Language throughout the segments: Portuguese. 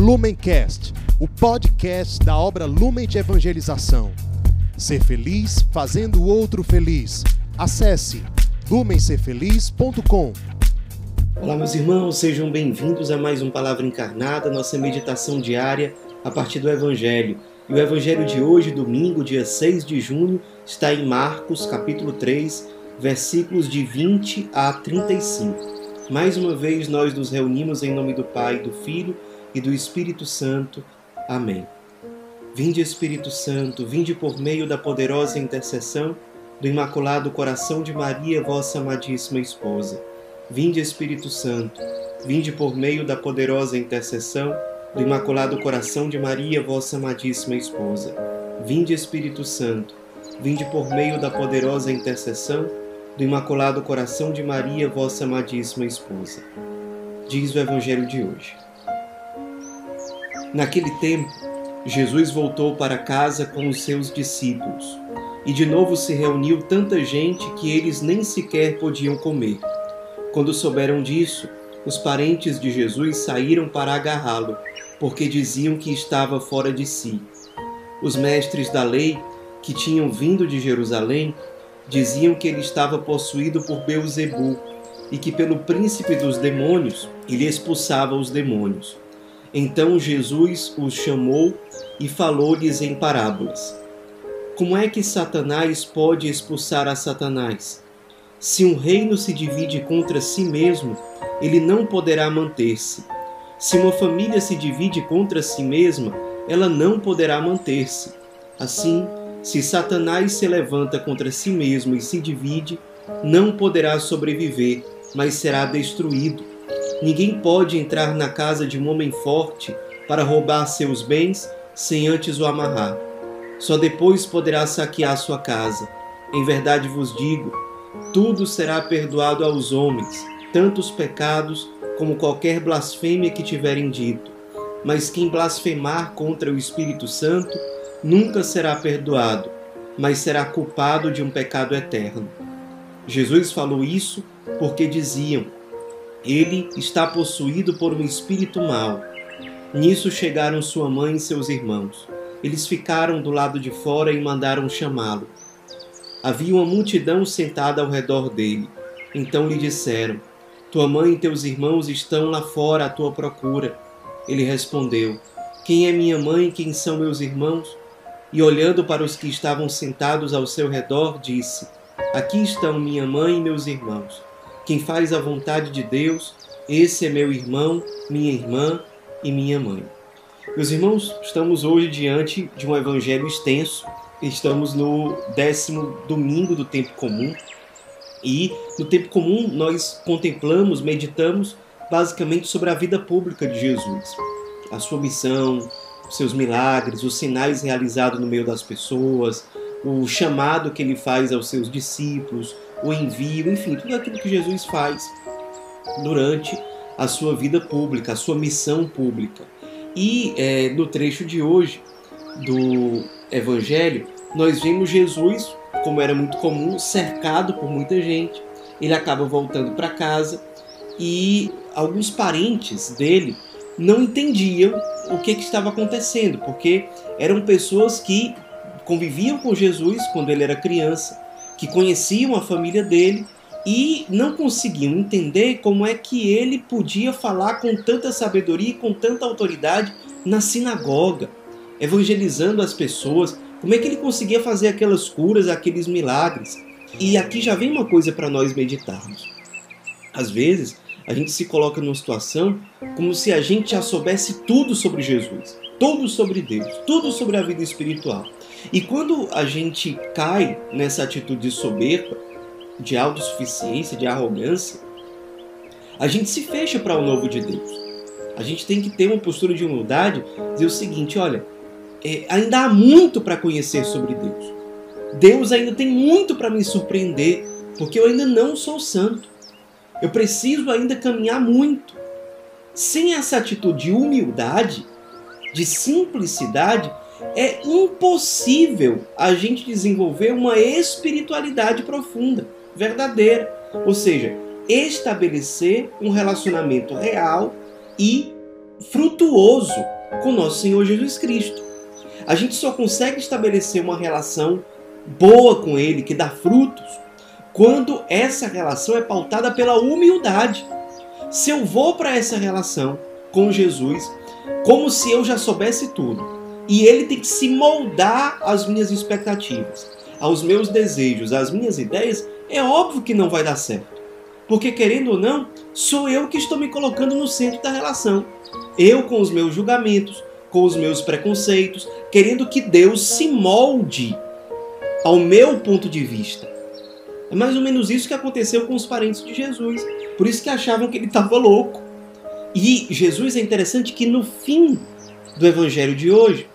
Lumencast, o podcast da obra Lumen de Evangelização. Ser feliz fazendo o outro feliz. Acesse lumencerfeliz.com. Olá, meus irmãos, sejam bem-vindos a mais um Palavra Encarnada, nossa meditação diária a partir do Evangelho. E o Evangelho de hoje, domingo, dia 6 de junho, está em Marcos, capítulo 3, versículos de 20 a 35. Mais uma vez nós nos reunimos em nome do Pai, do Filho e do Espírito Santo. Amém. Vinde, Espírito Santo, vinde por meio da poderosa intercessão do Imaculado Coração de Maria, vossa amadíssima esposa. Vinde, Espírito Santo, vinde por meio da poderosa intercessão do Imaculado Coração de Maria, vossa amadíssima esposa. Vinde, Espírito Santo, vinde por meio da poderosa intercessão do Imaculado Coração de Maria, vossa amadíssima esposa. Diz o Evangelho de hoje. Naquele tempo, Jesus voltou para casa com os seus discípulos, e de novo se reuniu tanta gente que eles nem sequer podiam comer. Quando souberam disso, os parentes de Jesus saíram para agarrá-lo, porque diziam que estava fora de si. Os mestres da lei, que tinham vindo de Jerusalém, diziam que ele estava possuído por Beuzebu e que pelo príncipe dos demônios ele expulsava os demônios. Então Jesus os chamou e falou-lhes em parábolas. Como é que Satanás pode expulsar a Satanás? Se um reino se divide contra si mesmo, ele não poderá manter-se. Se uma família se divide contra si mesma, ela não poderá manter-se. Assim, se Satanás se levanta contra si mesmo e se divide, não poderá sobreviver, mas será destruído. Ninguém pode entrar na casa de um homem forte para roubar seus bens sem antes o amarrar. Só depois poderá saquear sua casa. Em verdade vos digo: tudo será perdoado aos homens, tanto os pecados como qualquer blasfêmia que tiverem dito. Mas quem blasfemar contra o Espírito Santo, nunca será perdoado, mas será culpado de um pecado eterno. Jesus falou isso porque diziam: Ele está possuído por um espírito mau. Nisso chegaram sua mãe e seus irmãos. Eles ficaram do lado de fora e mandaram chamá-lo. Havia uma multidão sentada ao redor dele. Então lhe disseram: Tua mãe e teus irmãos estão lá fora à tua procura. Ele respondeu: Quem é minha mãe e quem são meus irmãos? e olhando para os que estavam sentados ao seu redor, disse: Aqui estão minha mãe e meus irmãos. Quem faz a vontade de Deus, esse é meu irmão, minha irmã e minha mãe. Meus irmãos, estamos hoje diante de um evangelho extenso. Estamos no décimo domingo do tempo comum. E no tempo comum nós contemplamos, meditamos basicamente sobre a vida pública de Jesus, a sua missão, seus milagres, os sinais realizados no meio das pessoas, o chamado que ele faz aos seus discípulos, o envio, enfim, tudo aquilo que Jesus faz durante a sua vida pública, a sua missão pública. E é, no trecho de hoje do Evangelho, nós vemos Jesus, como era muito comum, cercado por muita gente. Ele acaba voltando para casa e alguns parentes dele não entendiam o que, que estava acontecendo, porque eram pessoas que conviviam com Jesus quando ele era criança, que conheciam a família dele e não conseguiam entender como é que ele podia falar com tanta sabedoria e com tanta autoridade na sinagoga, evangelizando as pessoas. Como é que ele conseguia fazer aquelas curas, aqueles milagres? E aqui já vem uma coisa para nós meditarmos. Às vezes, a gente se coloca numa situação como se a gente já soubesse tudo sobre Jesus, tudo sobre Deus, tudo sobre a vida espiritual. E quando a gente cai nessa atitude de soberba, de autossuficiência, de arrogância, a gente se fecha para o novo de Deus. A gente tem que ter uma postura de humildade, dizer o seguinte: olha, é, ainda há muito para conhecer sobre Deus. Deus ainda tem muito para me surpreender, porque eu ainda não sou santo. Eu preciso ainda caminhar muito. Sem essa atitude de humildade, de simplicidade, é impossível a gente desenvolver uma espiritualidade profunda, verdadeira. Ou seja, estabelecer um relacionamento real e frutuoso com nosso Senhor Jesus Cristo. A gente só consegue estabelecer uma relação boa com Ele, que dá frutos, quando essa relação é pautada pela humildade. Se eu vou para essa relação com Jesus como se eu já soubesse tudo, e Ele tem que se moldar às minhas expectativas, aos meus desejos, às minhas ideias, é óbvio que não vai dar certo. Porque, querendo ou não, sou eu que estou me colocando no centro da relação. Eu com os meus julgamentos, com os meus preconceitos, querendo que Deus se molde ao meu ponto de vista. É mais ou menos isso que aconteceu com os parentes de Jesus. Por isso que achavam que ele estava louco. E Jesus é interessante que no fim do evangelho de hoje,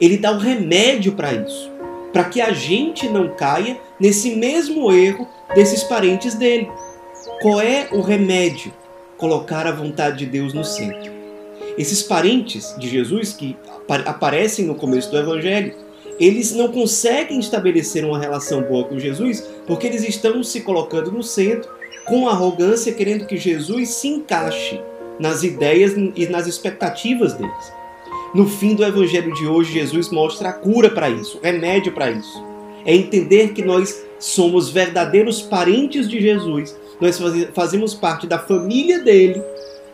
ele dá o um remédio para isso, para que a gente não caia nesse mesmo erro desses parentes dele. Qual é o remédio? Colocar a vontade de Deus no centro. Esses parentes de Jesus que aparecem no começo do evangelho, eles não conseguem estabelecer uma relação boa com Jesus porque eles estão se colocando no centro com arrogância, querendo que Jesus se encaixe nas ideias e nas expectativas deles. No fim do evangelho de hoje, Jesus mostra a cura para isso, o remédio para isso. É entender que nós somos verdadeiros parentes de Jesus, nós fazemos parte da família dele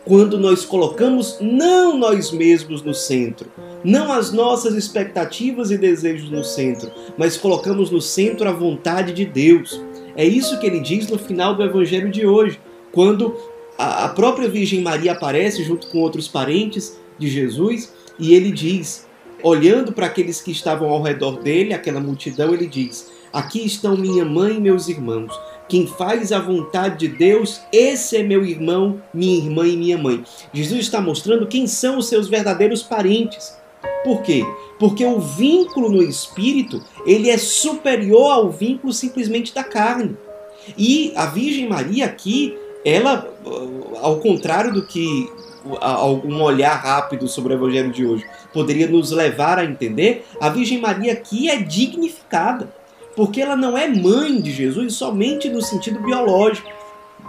quando nós colocamos não nós mesmos no centro, não as nossas expectativas e desejos no centro, mas colocamos no centro a vontade de Deus. É isso que ele diz no final do evangelho de hoje, quando a própria Virgem Maria aparece junto com outros parentes de Jesus e ele diz, olhando para aqueles que estavam ao redor dele, aquela multidão, ele diz: Aqui estão minha mãe e meus irmãos. Quem faz a vontade de Deus, esse é meu irmão, minha irmã e minha mãe. Jesus está mostrando quem são os seus verdadeiros parentes. Por quê? Porque o vínculo no espírito, ele é superior ao vínculo simplesmente da carne. E a Virgem Maria aqui, ela, ao contrário do que algum olhar rápido sobre o evangelho de hoje poderia nos levar a entender, a Virgem Maria aqui é dignificada porque ela não é mãe de Jesus somente no sentido biológico,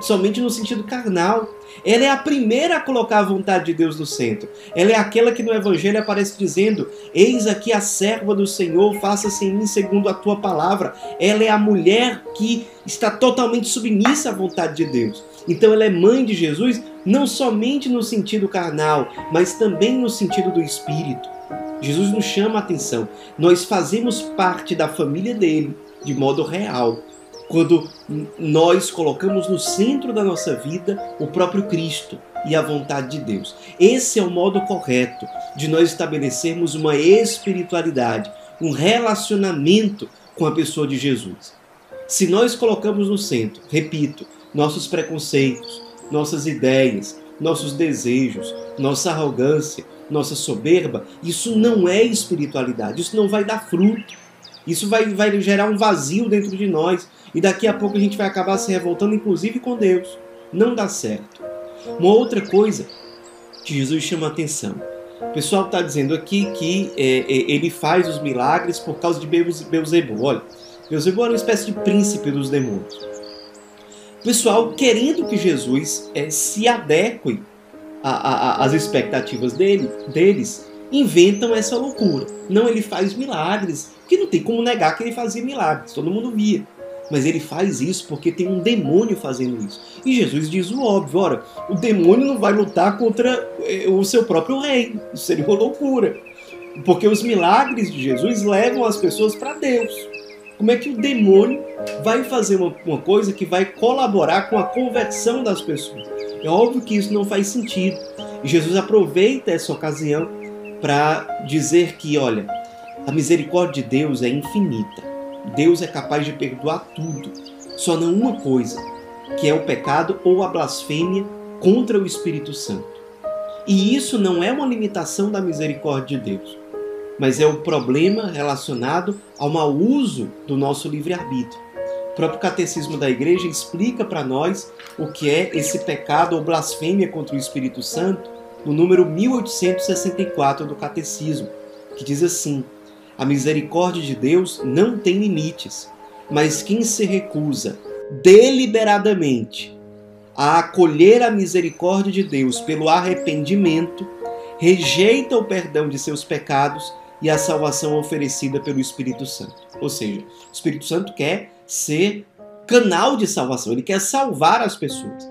somente no sentido carnal. Ela é a primeira a colocar a vontade de Deus no centro. Ela é aquela que no Evangelho aparece dizendo: Eis aqui a serva do Senhor, faça-se em mim segundo a tua palavra. Ela é a mulher que está totalmente submissa à vontade de Deus. Então ela é mãe de Jesus, não somente no sentido carnal, mas também no sentido do espírito. Jesus nos chama a atenção. Nós fazemos parte da família dele de modo real. Quando nós colocamos no centro da nossa vida o próprio Cristo e a vontade de Deus. Esse é o modo correto de nós estabelecermos uma espiritualidade, um relacionamento com a pessoa de Jesus. Se nós colocamos no centro, repito, nossos preconceitos, nossas ideias, nossos desejos, nossa arrogância, nossa soberba, isso não é espiritualidade, isso não vai dar fruto. Isso vai, vai gerar um vazio dentro de nós e daqui a pouco a gente vai acabar se revoltando, inclusive com Deus. Não dá certo. Uma outra coisa que Jesus chama a atenção. O pessoal está dizendo aqui que é, é, ele faz os milagres por causa de Beuzebu. Olha, Beuzebu era uma espécie de príncipe dos demônios. O pessoal querendo que Jesus é, se adeque às expectativas dele, deles, inventam essa loucura. Não, ele faz milagres, que não tem como negar que ele fazia milagres, todo mundo via. Mas ele faz isso porque tem um demônio fazendo isso. E Jesus diz o óbvio: ora, o demônio não vai lutar contra eh, o seu próprio rei. Isso seria uma loucura. Porque os milagres de Jesus levam as pessoas para Deus. Como é que o demônio vai fazer uma, uma coisa que vai colaborar com a conversão das pessoas? É óbvio que isso não faz sentido. E Jesus aproveita essa ocasião para dizer que, olha, a misericórdia de Deus é infinita. Deus é capaz de perdoar tudo. Só não uma coisa, que é o pecado ou a blasfêmia contra o Espírito Santo. E isso não é uma limitação da misericórdia de Deus, mas é um problema relacionado ao mau uso do nosso livre-arbítrio. O próprio Catecismo da Igreja explica para nós o que é esse pecado ou blasfêmia contra o Espírito Santo no número 1864 do Catecismo, que diz assim: a misericórdia de Deus não tem limites, mas quem se recusa deliberadamente a acolher a misericórdia de Deus pelo arrependimento rejeita o perdão de seus pecados e a salvação oferecida pelo Espírito Santo. Ou seja, o Espírito Santo quer ser canal de salvação, ele quer salvar as pessoas.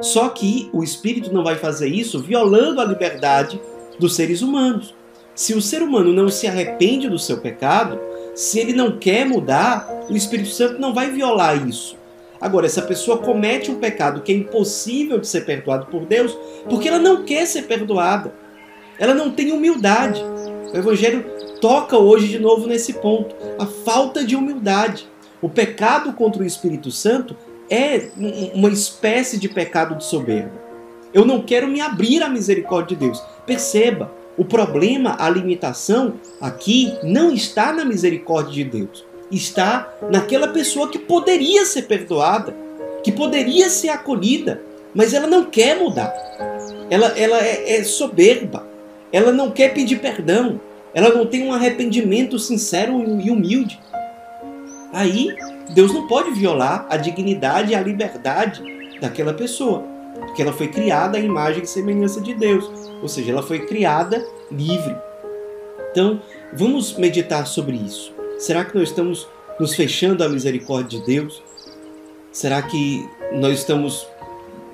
Só que o Espírito não vai fazer isso violando a liberdade dos seres humanos. Se o ser humano não se arrepende do seu pecado, se ele não quer mudar, o Espírito Santo não vai violar isso. Agora, essa pessoa comete um pecado que é impossível de ser perdoado por Deus, porque ela não quer ser perdoada. Ela não tem humildade. O Evangelho toca hoje de novo nesse ponto, a falta de humildade. O pecado contra o Espírito Santo é uma espécie de pecado de soberba. Eu não quero me abrir à misericórdia de Deus. Perceba, o problema, a limitação aqui não está na misericórdia de Deus. Está naquela pessoa que poderia ser perdoada, que poderia ser acolhida, mas ela não quer mudar. Ela, ela é, é soberba. Ela não quer pedir perdão. Ela não tem um arrependimento sincero e humilde. Aí, Deus não pode violar a dignidade e a liberdade daquela pessoa, porque ela foi criada à imagem e semelhança de Deus, ou seja, ela foi criada livre. Então, vamos meditar sobre isso. Será que nós estamos nos fechando à misericórdia de Deus? Será que nós estamos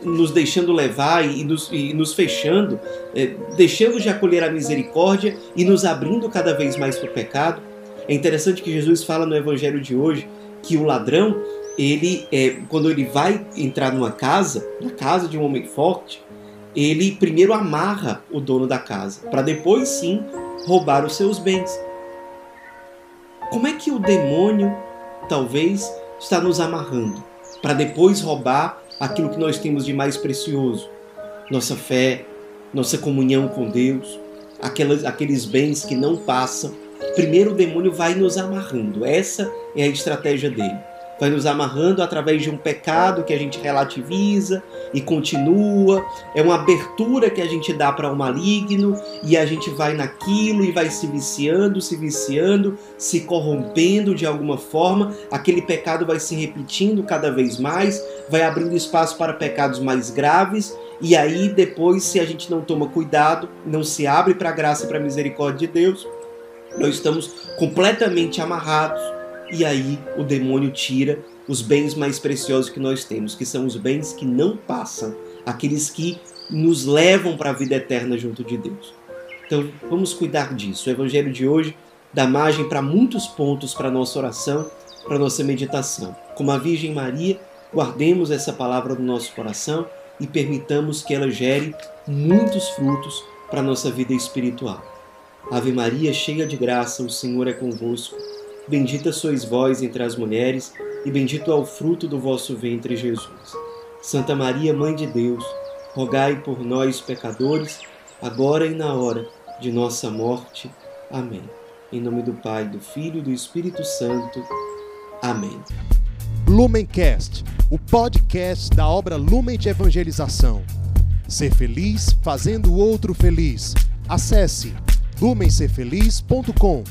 nos deixando levar e nos, e nos fechando, é, deixando de acolher a misericórdia e nos abrindo cada vez mais para o pecado? É interessante que Jesus fala no Evangelho de hoje que o ladrão, ele, é, quando ele vai entrar numa casa, na casa de um homem forte, ele primeiro amarra o dono da casa, para depois sim roubar os seus bens. Como é que o demônio talvez está nos amarrando para depois roubar aquilo que nós temos de mais precioso? Nossa fé, nossa comunhão com Deus, aquelas, aqueles bens que não passam primeiro o demônio vai nos amarrando. Essa é a estratégia dele. Vai nos amarrando através de um pecado que a gente relativiza e continua. É uma abertura que a gente dá para o maligno e a gente vai naquilo e vai se viciando, se viciando, se corrompendo de alguma forma. Aquele pecado vai se repetindo cada vez mais, vai abrindo espaço para pecados mais graves e aí depois, se a gente não toma cuidado, não se abre para a graça e para a misericórdia de Deus, nós estamos completamente amarrados e aí o demônio tira os bens mais preciosos que nós temos, que são os bens que não passam, aqueles que nos levam para a vida eterna junto de Deus. Então vamos cuidar disso. O evangelho de hoje dá margem para muitos pontos para nossa oração, para nossa meditação. Como a Virgem Maria, guardemos essa palavra no nosso coração e permitamos que ela gere muitos frutos para nossa vida espiritual. Ave Maria, cheia de graça, o Senhor é convosco. Bendita sois vós entre as mulheres, e bendito é o fruto do vosso ventre, Jesus. Santa Maria, Mãe de Deus, rogai por nós, pecadores, agora e na hora de nossa morte. Amém. Em nome do Pai, do Filho e do Espírito Santo. Amém. Lumencast, o podcast da obra Lumen de Evangelização. Ser feliz fazendo o outro feliz. Acesse lumencerfeliz.com